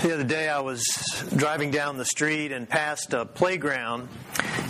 The other day I was driving down the street and passed a playground.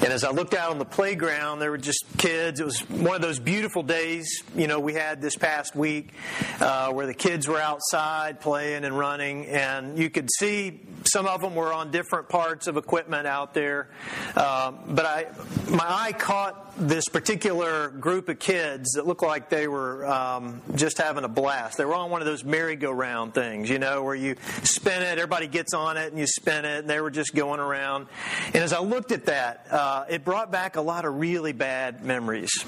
And as I looked out on the playground, there were just kids. It was one of those beautiful days, you know, we had this past week uh, where the kids were outside playing and running. And you could see some of them were on different parts of equipment out there. Uh, but I, my eye caught this particular group of kids that looked like they were um, just having a blast. They were on one of those merry-go-round things, you know, where you spin it, everybody gets on it, and you spin it, and they were just going around. And as I looked at that, uh, Uh, it brought back a lot of really bad memories.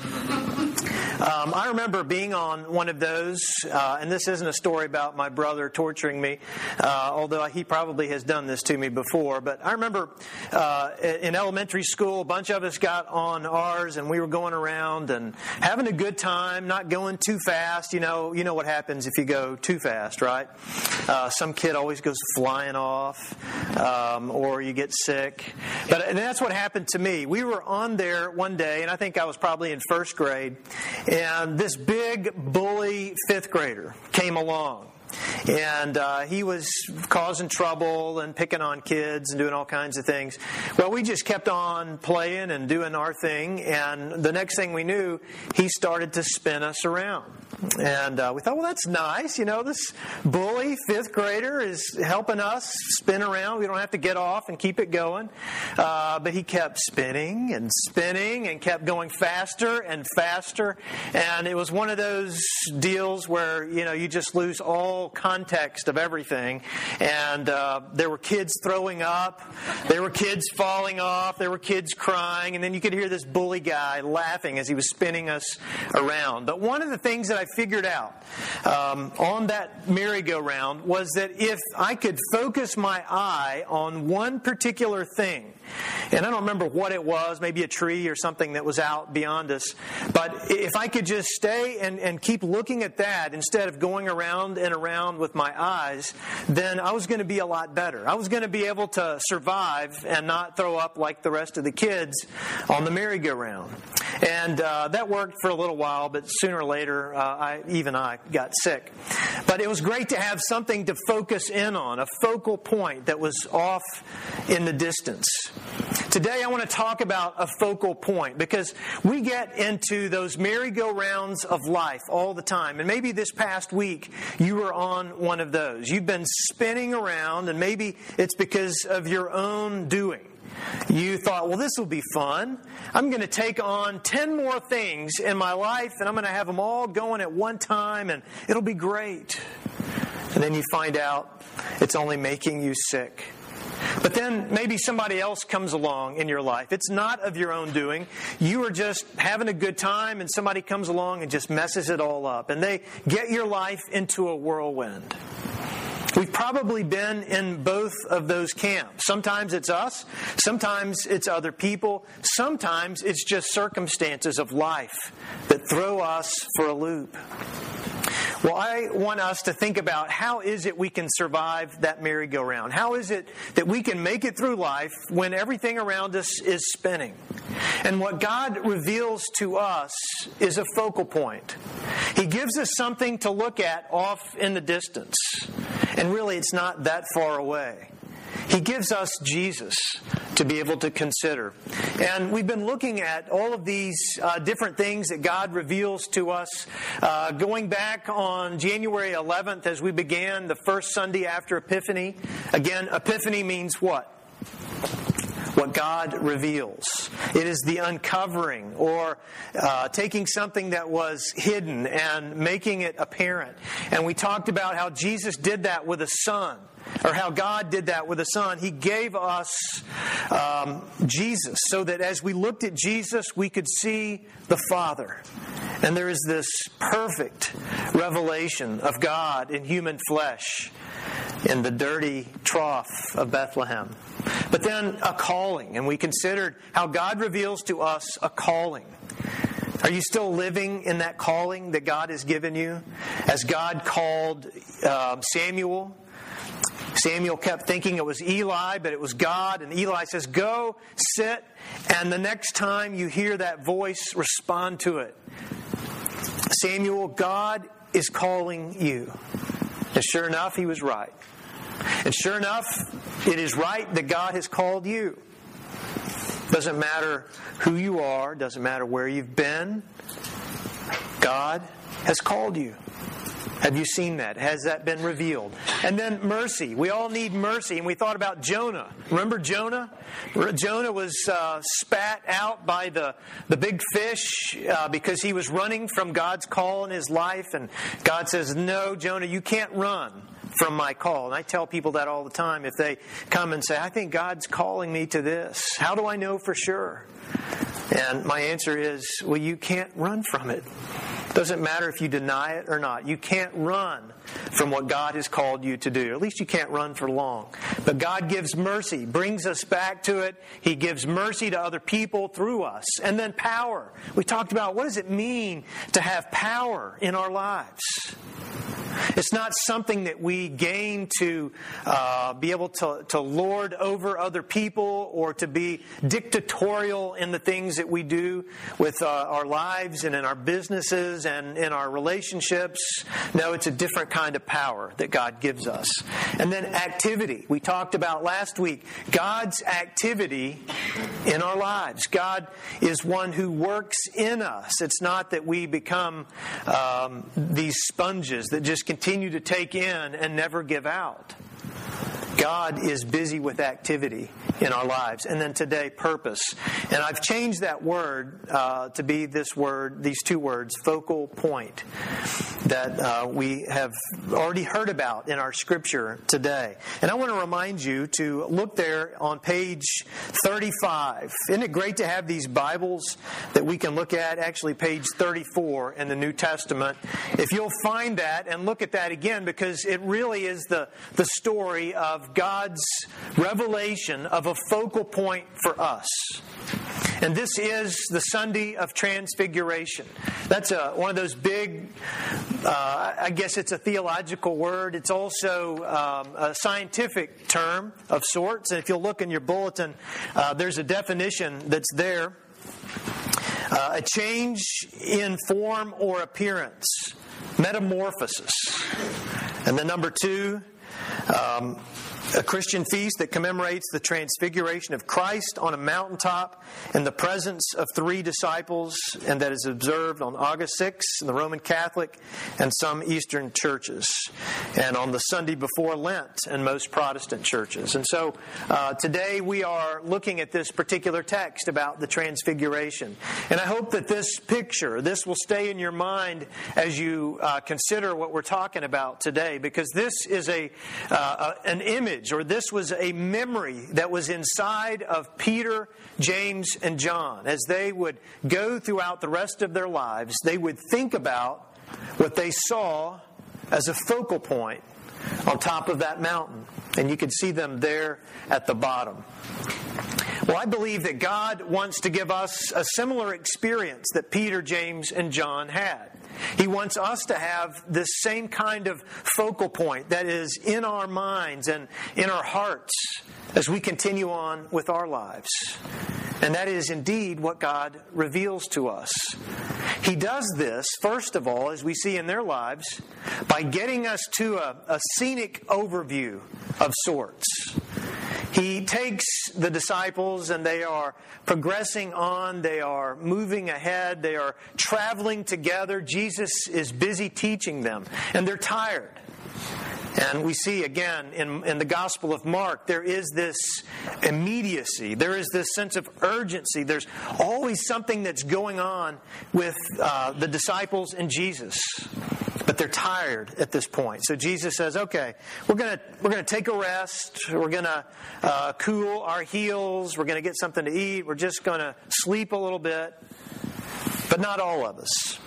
Um, I remember being on one of those, uh, and this isn't a story about my brother torturing me, uh, although he probably has done this to me before. But I remember uh, in elementary school, a bunch of us got on ours, and we were going around and having a good time, not going too fast. You know, you know what happens if you go too fast, right? Uh, some kid always goes flying off, um, or you get sick. But that's what happened to me. We were on there one day, and I think I was probably in first grade and this big bully fifth grader came along. And uh, he was causing trouble and picking on kids and doing all kinds of things. Well, we just kept on playing and doing our thing. And the next thing we knew, he started to spin us around. And uh, we thought, well, that's nice. You know, this bully fifth grader is helping us spin around. We don't have to get off and keep it going. Uh, but he kept spinning and spinning and kept going faster and faster. And it was one of those deals where, you know, you just lose all context of everything. And uh, there were kids throwing up, there were kids falling off, there were kids crying. And then you could hear this bully guy laughing as he was spinning us around. But one of the things that I figured out um, on that merry-go-round was that if I could focus my eye on one particular thing, and I don't remember what it was, maybe a tree or something that was out beyond us, but if I could just stay and, and keep looking at that instead of going around and around with my eyes, then I was going to be a lot better. I was going to be able to survive and not throw up like the rest of the kids on the merry-go-round. And uh, that worked for a little while, but sooner or later, uh, I, even I got sick. But it was great to have something to focus in on, a focal point that was off in the distance. Today, I want to talk about a focal point because we get into those merry-go-rounds of life all the time. And maybe this past week, you were on one of those. You've been spinning around, and maybe it's because of your own doing. You thought, well, this will be fun. I'm going to take on 10 more things in my life and I'm going to have them all going at one time and it'll be great. And then you find out it's only making you sick. But then maybe somebody else comes along in your life. It's not of your own doing. You are just having a good time, and somebody comes along and just messes it all up. And they get your life into a whirlwind. We've probably been in both of those camps. Sometimes it's us, sometimes it's other people, sometimes it's just circumstances of life that throw us for a loop. Well, I want us to think about how is it we can survive that merry-go-round? How is it that we can make it through life when everything around us is spinning? And what God reveals to us is a focal point. He gives us something to look at off in the distance. And really, it's not that far away. He gives us Jesus to be able to consider. And we've been looking at all of these uh, different things that God reveals to us. Uh, going back on January 11th, as we began the first Sunday after Epiphany. Again, Epiphany means what? What God reveals. It is the uncovering or uh, taking something that was hidden and making it apparent. And we talked about how Jesus did that with a son or how God did that with a Son. He gave us um, Jesus so that as we looked at Jesus, we could see the Father. And there is this perfect revelation of God in human flesh in the dirty trough of Bethlehem. But then a calling, and we considered how God reveals to us a calling. Are you still living in that calling that God has given you? As God called uh, Samuel Samuel kept thinking it was Eli, but it was God. And Eli says, Go, sit, and the next time you hear that voice, respond to it. Samuel, God is calling you. And sure enough, he was right. And sure enough, it is right that God has called you. Doesn't matter who you are, doesn't matter where you've been, God has called you. Have you seen that? Has that been revealed? And then mercy. We all need mercy. And we thought about Jonah. Remember Jonah? Jonah was uh, spat out by the, the big fish uh, because he was running from God's call in his life. And God says, No, Jonah, you can't run from my call. And I tell people that all the time if they come and say, I think God's calling me to this. How do I know for sure? And my answer is, well, you can't run from it. Doesn't matter if you deny it or not. You can't run from what God has called you to do. At least you can't run for long. But God gives mercy, brings us back to it. He gives mercy to other people through us. And then power. We talked about what does it mean to have power in our lives? It's not something that we gain to uh, be able to, to lord over other people or to be dictatorial in the things that we do with uh, our lives and in our businesses and in our relationships. No, it's a different kind of power that God gives us. And then activity. We talked about last week God's activity in our lives. God is one who works in us. It's not that we become um, these sponges that just continue to take in and never give out. God is busy with activity in our lives. And then today, purpose. And I've changed that word uh, to be this word, these two words, focal point, that uh, we have already heard about in our scripture today. And I want to remind you to look there on page 35. Isn't it great to have these Bibles that we can look at? Actually, page 34 in the New Testament. If you'll find that and look at that again, because it really is the, the story of God's revelation of a focal point for us. And this is the Sunday of Transfiguration. That's a, one of those big, uh, I guess it's a theological word. It's also um, a scientific term of sorts. And if you'll look in your bulletin, uh, there's a definition that's there uh, a change in form or appearance, metamorphosis. And then number two, um, a Christian feast that commemorates the transfiguration of Christ on a mountaintop in the presence of three disciples, and that is observed on August 6th in the Roman Catholic and some Eastern churches, and on the Sunday before Lent in most Protestant churches. And so uh, today we are looking at this particular text about the transfiguration. And I hope that this picture, this will stay in your mind as you uh, consider what we're talking about today, because this is a, uh, an image image, or this was a memory that was inside of Peter, James, and John. As they would go throughout the rest of their lives, they would think about what they saw as a focal point on top of that mountain. And you could see them there at the bottom. Well, I believe that God wants to give us a similar experience that Peter, James, and John had. He wants us to have this same kind of focal point that is in our minds and in our hearts as we continue on with our lives. And that is indeed what God reveals to us. He does this, first of all, as we see in their lives, by getting us to a, a scenic overview of sorts. He takes the disciples and they are progressing on, they are moving ahead, they are traveling together. Jesus is busy teaching them, and they're tired. And we see again in, in the Gospel of Mark, there is this immediacy, there is this sense of urgency. There's always something that's going on with uh, the disciples and Jesus but they're tired at this point. So Jesus says, "Okay, we're gonna we're gonna take a rest. We're gonna uh, cool our heels. We're gonna get something to eat. We're just gonna sleep a little bit." But not all of us.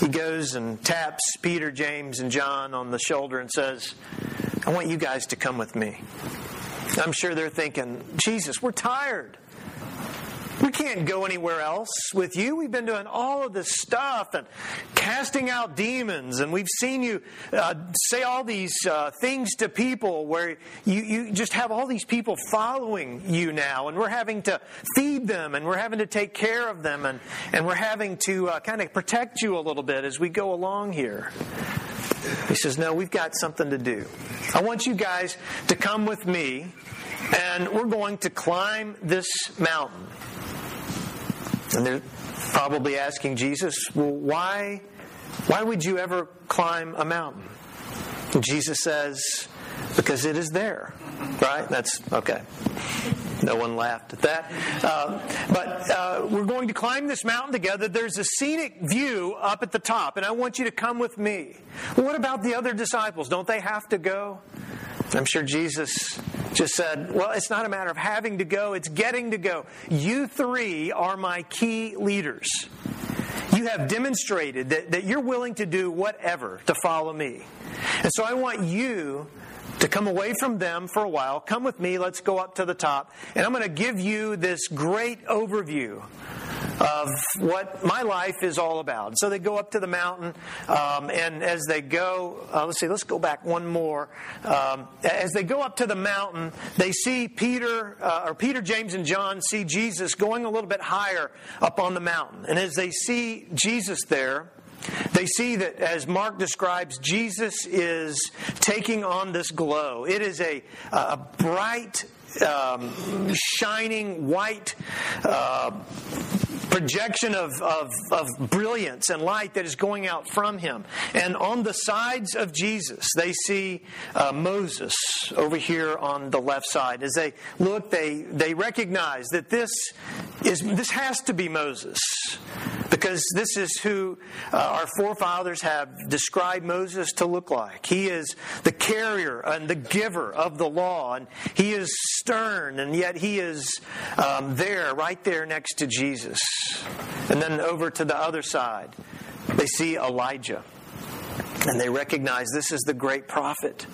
He goes and taps Peter, James, and John on the shoulder and says, "I want you guys to come with me." I'm sure they're thinking, "Jesus, we're tired." We can't go anywhere else with you. We've been doing all of this stuff and casting out demons, and we've seen you uh, say all these uh, things to people where you, you just have all these people following you now, and we're having to feed them, and we're having to take care of them, and, and we're having to uh, kind of protect you a little bit as we go along here. He says, No, we've got something to do. I want you guys to come with me, and we're going to climb this mountain. And they're probably asking Jesus, Well, why, why would you ever climb a mountain? And Jesus says, Because it is there. Right? That's okay. No one laughed at that. Uh, but uh, we're going to climb this mountain together. There's a scenic view up at the top, and I want you to come with me. Well, what about the other disciples? Don't they have to go? I'm sure Jesus just said, Well, it's not a matter of having to go, it's getting to go. You three are my key leaders. You have demonstrated that, that you're willing to do whatever to follow me. And so I want you to come away from them for a while. Come with me, let's go up to the top. And I'm going to give you this great overview of what my life is all about. So they go up to the mountain, um, and as they go, uh, let's see, let's go back one more. Um, as they go up to the mountain, they see Peter, uh, or Peter, James, and John see Jesus going a little bit higher up on the mountain. And as they see Jesus there, they see that, as Mark describes, Jesus is taking on this glow. It is a, a bright, um, shining white uh, projection of, of, of, brilliance and light that is going out from him. And on the sides of Jesus, they see uh, Moses over here on the left side. As they look, they, they recognize that this, is, this has to be Moses because this is who uh, our forefathers have described Moses to look like. He is the carrier and the giver of the law, and he is stern, and yet he is um, there, right there next to Jesus. And then over to the other side, they see Elijah, and they recognize this is the great prophet.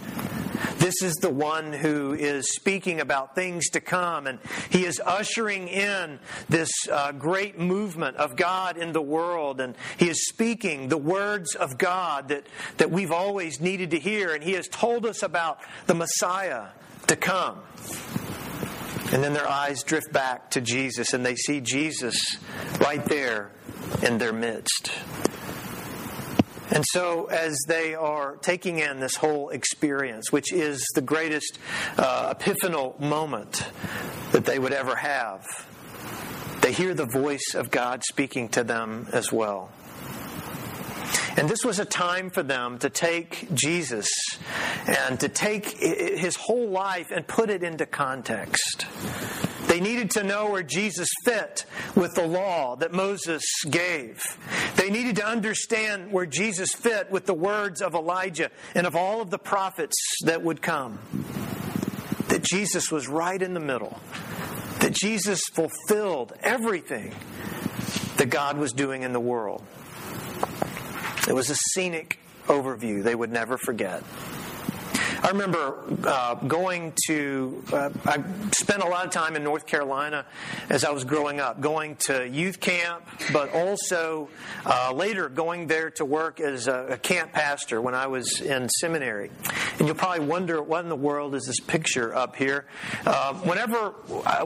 This is the one who is speaking about things to come, and he is ushering in this uh, great movement of God in the world, and he is speaking the words of God that, that we've always needed to hear, and he has told us about the Messiah to come. And then their eyes drift back to Jesus, and they see Jesus right there in their midst. And so, as they are taking in this whole experience, which is the greatest uh, epiphanal moment that they would ever have, they hear the voice of God speaking to them as well. And this was a time for them to take Jesus and to take his whole life and put it into context. They needed to know where Jesus fit with the law that Moses gave. They needed to understand where Jesus fit with the words of Elijah and of all of the prophets that would come. That Jesus was right in the middle. That Jesus fulfilled everything that God was doing in the world. It was a scenic overview they would never forget. I remember uh, going to, uh, I spent a lot of time in North Carolina as I was growing up, going to youth camp, but also uh, later going there to work as a, a, camp pastor when I was in seminary. And you'll probably wonder what in the world is this picture up here. Uh, whenever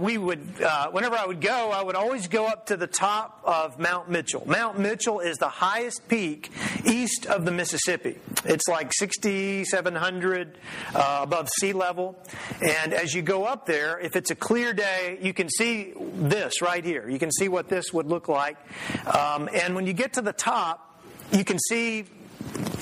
we would, uh, whenever I would go, I would always go up to the top of Mount Mitchell. Mount Mitchell is the highest peak east of the Mississippi. It's like 6,700 uh, above sea level. And as you go up there, if it's a clear day, you can see this right here. You can see what this would look like. Um, and when you get to the top, you can see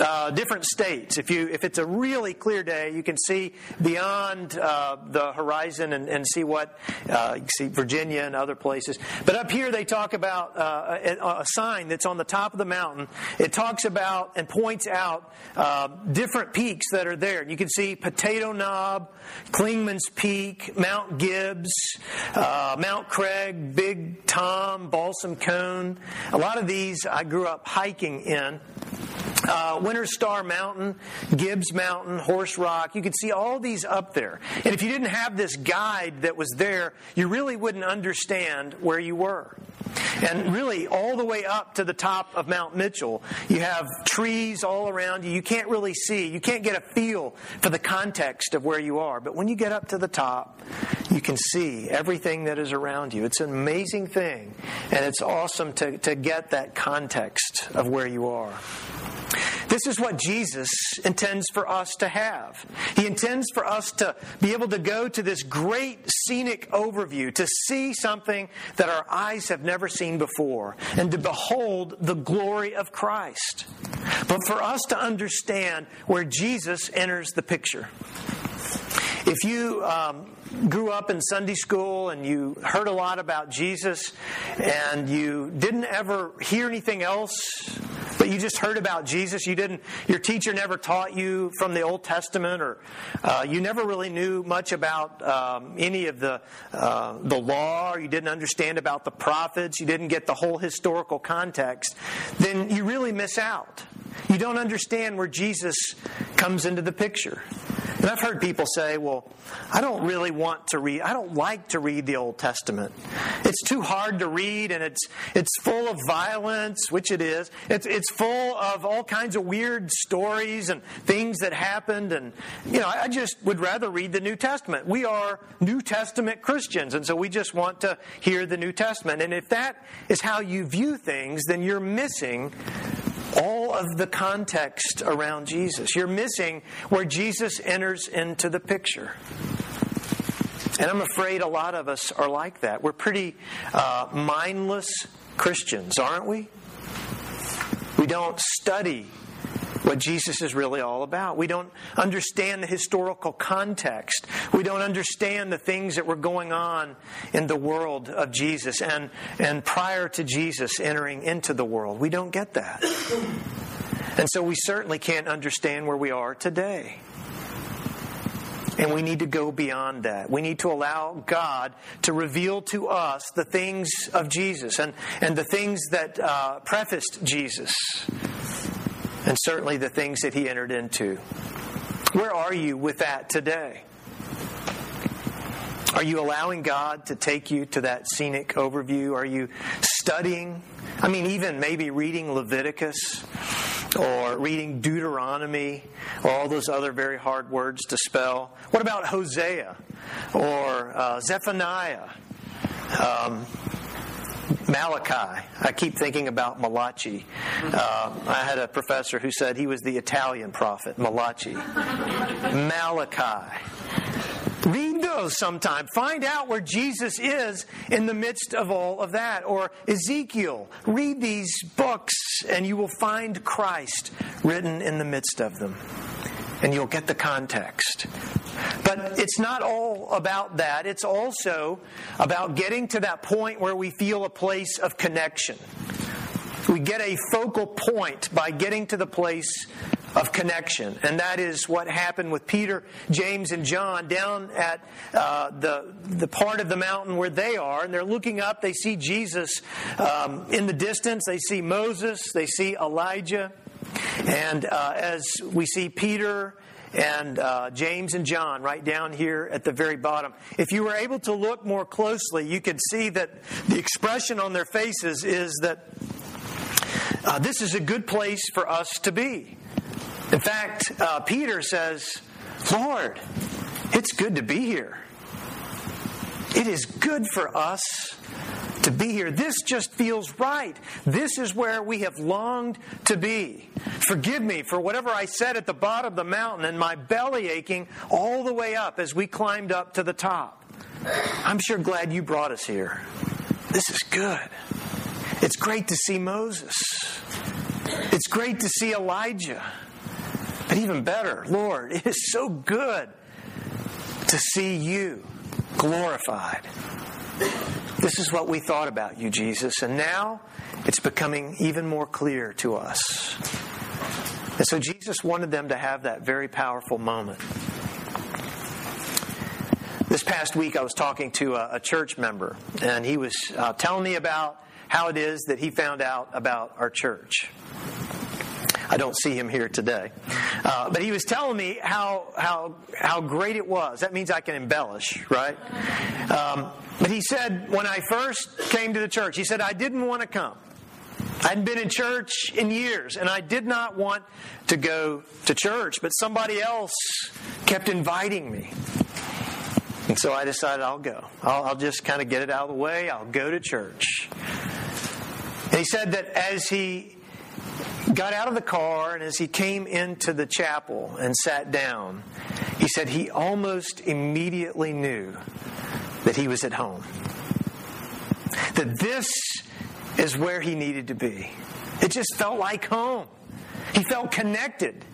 uh, different states. If you if it's a really clear day, you can see beyond uh, the horizon and, and see what uh, see Virginia and other places. But up here, they talk about uh, a, a, sign that's on the top of the mountain. It talks about and points out uh, different peaks that are there. You can see Potato Knob, Clingman's Peak, Mount Gibbs, uh, Mount Craig, Big Tom, Balsam Cone. A lot of these I grew up hiking in uh, Winter Star Mountain, Gibbs Mountain, Horse Rock. You could see all these up there. And if you didn't have this guide that was there, you really wouldn't understand where you were. And really, all the way up to the top of Mount Mitchell, you have trees all around you. You can't really see. You can't get a feel for the context of where you are. But when you get up to the top, you can see everything that is around you. It's an amazing thing. And it's awesome to, to get that context of where you are. This is what Jesus intends for us to have. He intends for us to be able to go to this great scenic overview, to see something that our eyes have never seen before, and to behold the glory of Christ. But for us to understand where Jesus enters the picture. If you um, grew up in Sunday school and you heard a lot about Jesus and you didn't ever hear anything else, you just heard about Jesus, you didn't, your teacher never taught you from the Old Testament, or uh, you never really knew much about um, any of the uh, the law, or you didn't understand about the prophets, you didn't get the whole historical context, then you really miss out. You don't understand where Jesus comes into the picture. And I've heard people say, well, I don't really want to read, I don't like to read the Old Testament. It's too hard to read and it's, it's full of violence, which it is. It's, it's full of all kinds of weird stories and things that happened. And, you know, I just would rather read the New Testament. We are New Testament Christians, and so we just want to hear the New Testament. And if that is how you view things, then you're missing all of the context around Jesus. You're missing where Jesus enters into the picture. And I'm afraid a lot of us are like that. We're pretty uh, mindless Christians, aren't we? We don't study what Jesus is really all about. We don't understand the historical context. We don't understand the things that were going on in the world of Jesus and, and prior to Jesus entering into the world. We don't get that. And so we certainly can't understand where we are today. And we need to go beyond that. We need to allow God to reveal to us the things of Jesus and, and the things that uh, prefaced Jesus and certainly the things that he entered into. Where are you with that today? Are you allowing God to take you to that scenic overview? Are you studying? I mean, even maybe reading Leviticus or reading Deuteronomy or all those other very hard words to spell. What about Hosea or uh, Zephaniah? Um, Malachi. I keep thinking about Malachi. Uh, I had a professor who said he was the Italian prophet, Malachi. Malachi. Read those sometime. Find out where Jesus is in the midst of all of that. Or Ezekiel. Read these books and you will find Christ written in the midst of them. And you'll get the context. But it's not all about that. It's also about getting to that point where we feel a place of connection. We get a focal point by getting to the place of connection. And that is what happened with Peter, James, and John down at uh, the, the part of the mountain where they are. And they're looking up. They see Jesus um, in the distance. They see Moses. They see Elijah. And uh, as we see Peter and uh, James and John right down here at the very bottom. If you were able to look more closely, you could see that the expression on their faces is that uh, this is a good place for us to be. In fact, uh, Peter says, Lord, it's good to be here. It is good for us to be here. This just feels right. This is where we have longed to be. Forgive me for whatever I said at the bottom of the mountain and my belly aching all the way up as we climbed up to the top. I'm sure glad you brought us here. This is good. It's great to see Moses. It's great to see Elijah. But even better, Lord, it is so good to see you glorified. This is what we thought about you, Jesus, and now it's becoming even more clear to us. And so Jesus wanted them to have that very powerful moment. This past week, I was talking to a, a church member, and he was uh, telling me about how it is that he found out about our church. I don't see him here today. Uh, but he was telling me how, how, how great it was. That means I can embellish, right? Um, but he said, when I first came to the church, he said, I didn't want to come. I hadn't been in church in years, and I did not want to go to church, but somebody else kept inviting me. And so I decided I'll go. I'll, I'll just kind of get it out of the way. I'll go to church. And he said that as he got out of the car, and as he came into the chapel and sat down, he said he almost immediately knew that he was at home. That this is where he needed to be. It just felt like home. He felt connected.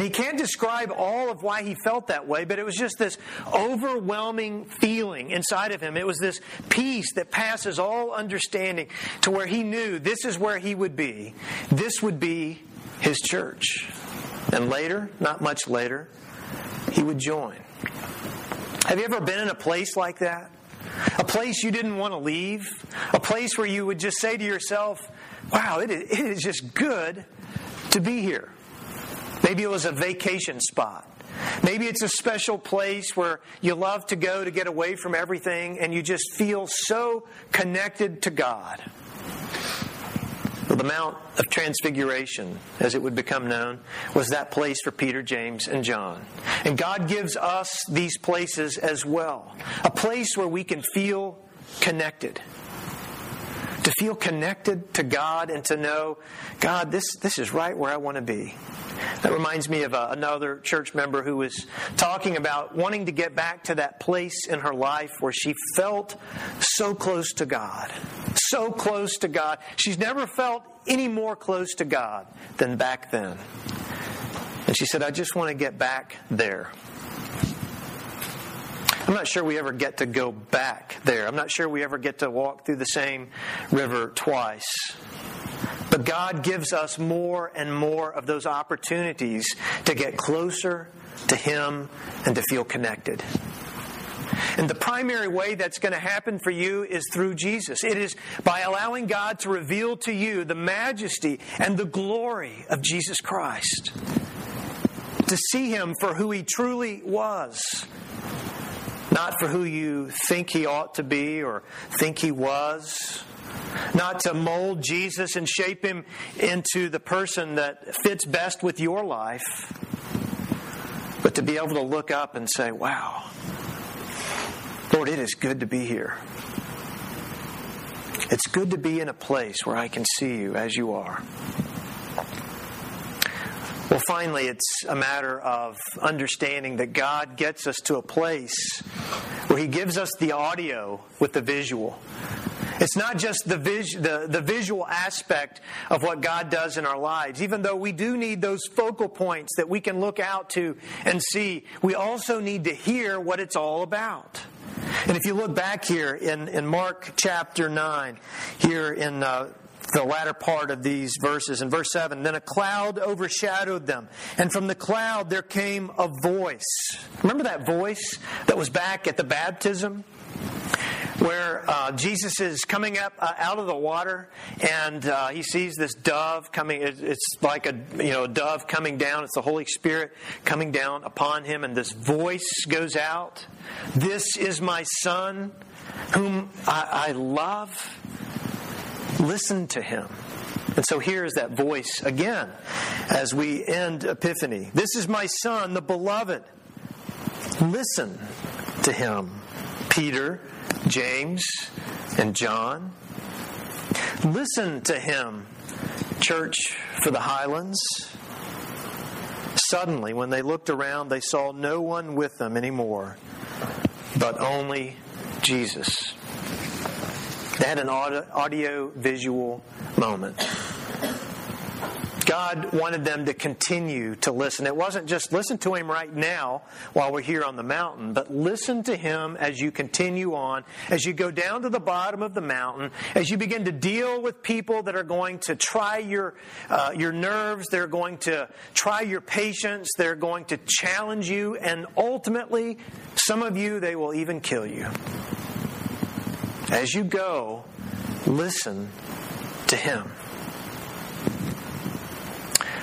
And he can't describe all of why he felt that way, but it was just this overwhelming feeling inside of him. It was this peace that passes all understanding to where he knew this is where he would be. This would be his church. And later, not much later, he would join. Have you ever been in a place like that? A place you didn't want to leave? A place where you would just say to yourself, wow, it is, it is just good to be here. Maybe it was a vacation spot. Maybe it's a special place where you love to go to get away from everything and you just feel so connected to God. Well, the Mount of Transfiguration, as it would become known, was that place for Peter, James, and John. And God gives us these places as well a place where we can feel connected to feel connected to God and to know, God, this, this is right where I want to be. That reminds me of uh, another church member who was talking about wanting to get back to that place in her life where she felt so close to God. So close to God. She's never felt any more close to God than back then. And she said, I just want to get back there. I'm not sure we ever get to go back there. I'm not sure we ever get to walk through the same river twice. But God gives us more and more of those opportunities to get closer to Him and to feel connected. And the primary way that's going to happen for you is through Jesus. It is by allowing God to reveal to you the majesty and the glory of Jesus Christ. To see Him for who He truly was not for who you think he ought to be or think he was. Not to mold Jesus and shape him into the person that fits best with your life, but to be able to look up and say, Wow, Lord, it is good to be here. It's good to be in a place where I can see you as you are. Well, finally, it's a matter of understanding that God gets us to a place where He gives us the audio with the visual. It's not just the, vis- the, the visual aspect of what God does in our lives. Even though we do need those focal points that we can look out to and see, we also need to hear what it's all about. And if you look back here in, in Mark chapter 9, here in uh, the latter part of these verses. In verse 7, then a cloud overshadowed them, and from the cloud there came a voice. Remember that voice that was back at the baptism? Where uh, Jesus is coming up uh, out of the water, and uh, he sees this dove coming. It's like a you know a dove coming down. It's the Holy Spirit coming down upon him, and this voice goes out. This is my son, whom I, I love Listen to him. And so here is that voice again as we end Epiphany. This is my son, the beloved. Listen to him. Peter, James, and John. Listen to him, Church for the Highlands. Suddenly, when they looked around, they saw no one with them anymore, but only Jesus. They had an audio visual moment. God wanted them to continue to listen. It wasn't just listen to Him right now while we're here on the mountain, but listen to Him as you continue on, as you go down to the bottom of the mountain, as you begin to deal with people that are going to try your, uh, your nerves, they're going to try your patience, they're going to challenge you, and ultimately, some of you, they will even kill you. As you go, listen to Him.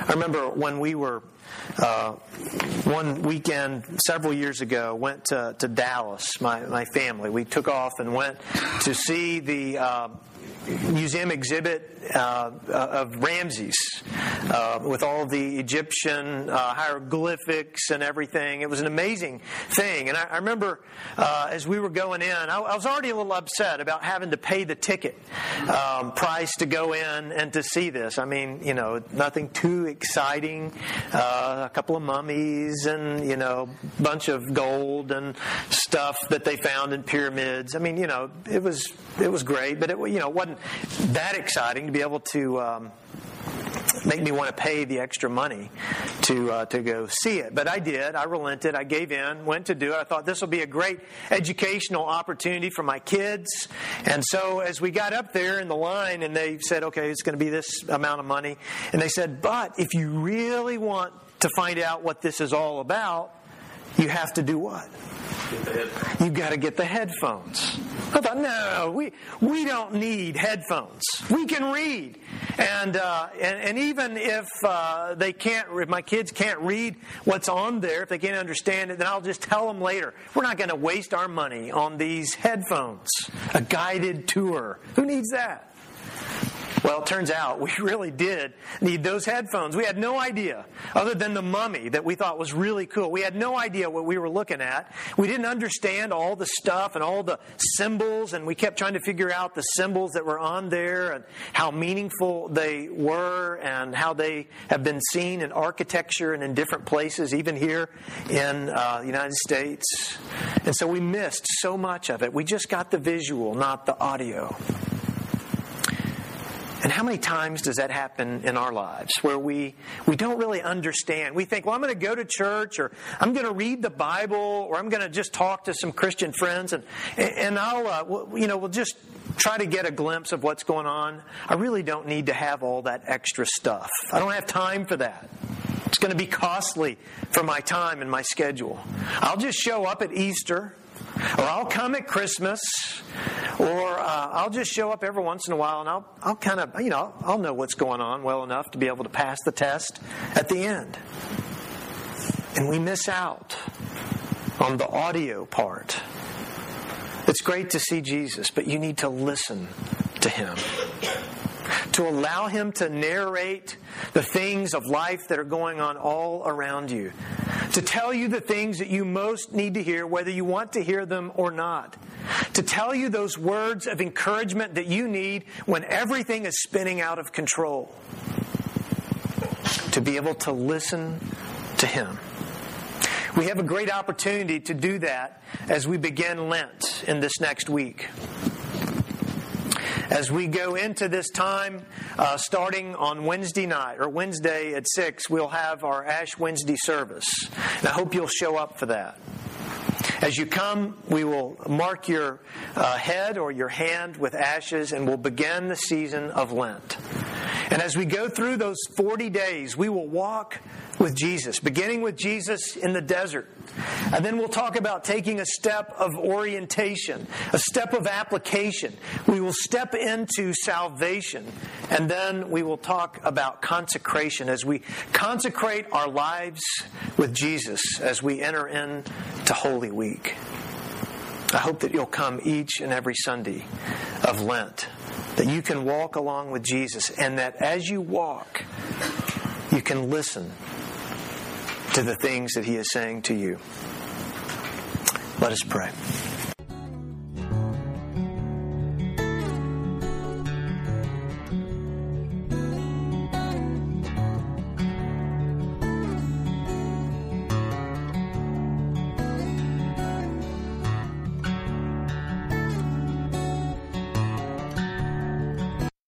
I remember when we were uh, one weekend several years ago went to, to Dallas. My my family we took off and went to see the uh, museum exhibit uh, of Ramses, uh, with all the Egyptian uh, hieroglyphics and everything. It was an amazing thing. And I, I remember uh, as we were going in, I, I, was already a little upset about having to pay the ticket um, price to go in and to see this. I mean, you know, nothing too exciting. Uh, a couple of mummies and, you know, a bunch of gold and stuff that they found in pyramids. I mean, you know, it was it was great, but it you know wasn't that exciting to be able to. Um, make me want to pay the extra money to uh, to go see it. But I did. I relented. I gave in. Went to do it. I thought this will be a great educational opportunity for my kids. And so as we got up there in the line, and they said, "Okay, it's going to be this amount of money," and they said, "But if you really want to find out what this is all about, you have to do what?" You've got to get the headphones. I thought, no, we, we don't need headphones. We can read. And, uh, and, and, even if uh, they can't, if my kids can't read what's on there, if they can't understand it, then I'll just tell them later. We're not going to waste our money on these headphones. A guided tour. Who needs that? Well, it turns out we really did need those headphones. We had no idea, other than the mummy that we thought was really cool. We had no idea what we were looking at. We didn't understand all the stuff and all the symbols, and we kept trying to figure out the symbols that were on there and how meaningful they were and how they have been seen in architecture and in different places, even here in uh, the United States. And so we missed so much of it. We just got the visual, not the audio. And how many times does that happen in our lives where we, we don't really understand? We think, well, I'm going to go to church or I'm going to read the Bible or I'm going to just talk to some Christian friends and, and I'll, uh, you know, we'll just try to get a glimpse of what's going on. I really don't need to have all that extra stuff. I don't have time for that. It's going to be costly for my time and my schedule. I'll just show up at Easter or I'll come at Christmas, or uh, I'll just show up every once in a while and I'll, I'll kind of, you know, I'll know what's going on well enough to be able to pass the test at the end. And we miss out on the audio part. It's great to see Jesus, but you need to listen to him to allow Him to narrate the things of life that are going on all around you, to tell you the things that you most need to hear, whether you want to hear them or not, to tell you those words of encouragement that you need when everything is spinning out of control, to be able to listen to Him. We have a great opportunity to do that as we begin Lent in this next week. As we go into this time, uh, starting on Wednesday night or Wednesday at 6, we'll have our Ash Wednesday service. And I hope you'll show up for that. As you come, we will mark your uh, head or your hand with ashes and we'll begin the season of Lent. And as we go through those 40 days, we will walk with Jesus, beginning with Jesus in the desert. And then we'll talk about taking a step of orientation, a step of application. We will step into salvation. And then we will talk about consecration as we consecrate our lives with Jesus as we enter into Holy Week. I hope that you'll come each and every Sunday of Lent, that you can walk along with Jesus, and that as you walk, you can listen to the things that He is saying to you. Let us pray.